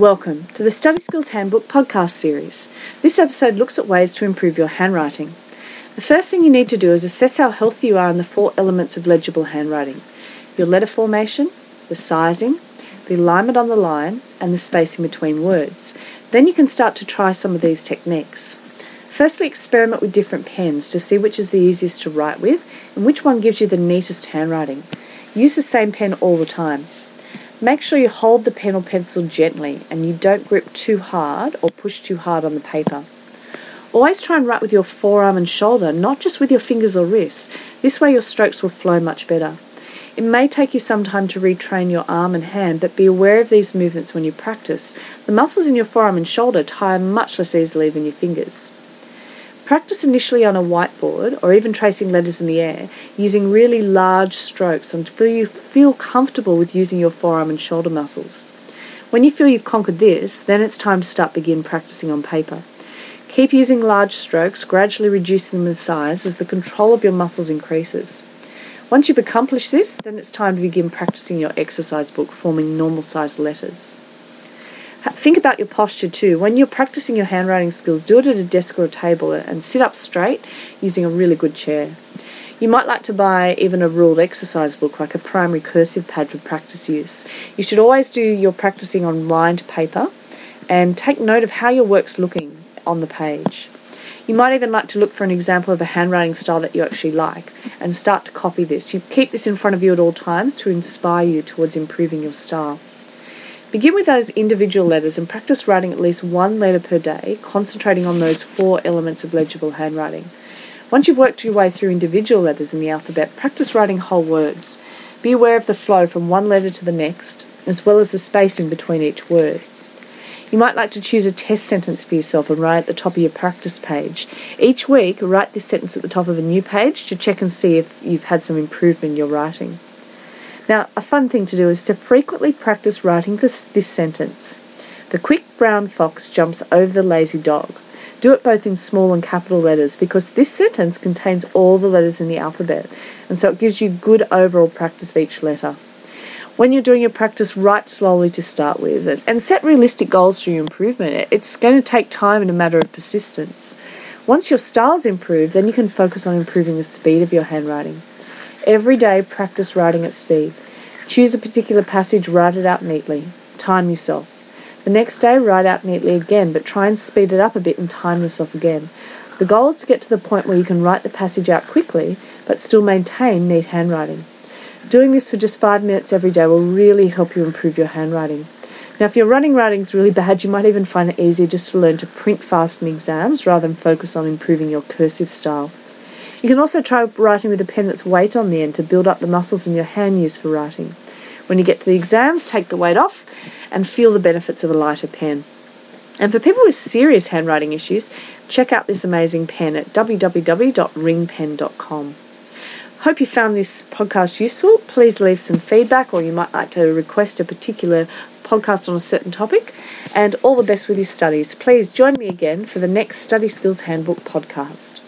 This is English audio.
Welcome to the Study Skills Handbook podcast series. This episode looks at ways to improve your handwriting. The first thing you need to do is assess how healthy you are in the four elements of legible handwriting your letter formation, the sizing, the alignment on the line, and the spacing between words. Then you can start to try some of these techniques. Firstly, experiment with different pens to see which is the easiest to write with and which one gives you the neatest handwriting. Use the same pen all the time. Make sure you hold the pen or pencil gently and you don't grip too hard or push too hard on the paper. Always try and write with your forearm and shoulder, not just with your fingers or wrists. This way your strokes will flow much better. It may take you some time to retrain your arm and hand, but be aware of these movements when you practice. The muscles in your forearm and shoulder tire much less easily than your fingers. Practice initially on a whiteboard or even tracing letters in the air using really large strokes until you feel comfortable with using your forearm and shoulder muscles. When you feel you've conquered this, then it's time to start begin practicing on paper. Keep using large strokes, gradually reducing them in size as the control of your muscles increases. Once you've accomplished this, then it's time to begin practicing your exercise book, forming normal sized letters. Think about your posture too. When you're practicing your handwriting skills, do it at a desk or a table and sit up straight using a really good chair. You might like to buy even a ruled exercise book like a primary cursive pad for practice use. You should always do your practicing on lined paper and take note of how your work's looking on the page. You might even like to look for an example of a handwriting style that you actually like and start to copy this. You keep this in front of you at all times to inspire you towards improving your style. Begin with those individual letters and practice writing at least one letter per day, concentrating on those four elements of legible handwriting. Once you've worked your way through individual letters in the alphabet, practice writing whole words. Be aware of the flow from one letter to the next, as well as the spacing between each word. You might like to choose a test sentence for yourself and write at the top of your practice page. Each week, write this sentence at the top of a new page to check and see if you've had some improvement in your writing. Now, a fun thing to do is to frequently practice writing this, this sentence. The quick brown fox jumps over the lazy dog. Do it both in small and capital letters because this sentence contains all the letters in the alphabet, and so it gives you good overall practice of each letter. When you're doing your practice, write slowly to start with and set realistic goals for your improvement. It's going to take time and a matter of persistence. Once your style's improved, then you can focus on improving the speed of your handwriting. Every day, practice writing at speed. Choose a particular passage, write it out neatly. Time yourself. The next day, write out neatly again, but try and speed it up a bit and time yourself again. The goal is to get to the point where you can write the passage out quickly, but still maintain neat handwriting. Doing this for just five minutes every day will really help you improve your handwriting. Now, if your running writing's really bad, you might even find it easier just to learn to print fast in exams rather than focus on improving your cursive style. You can also try writing with a pen that's weight on the end to build up the muscles in your hand used for writing. When you get to the exams, take the weight off and feel the benefits of a lighter pen. And for people with serious handwriting issues, check out this amazing pen at www.ringpen.com. Hope you found this podcast useful. Please leave some feedback, or you might like to request a particular podcast on a certain topic. And all the best with your studies. Please join me again for the next Study Skills Handbook podcast.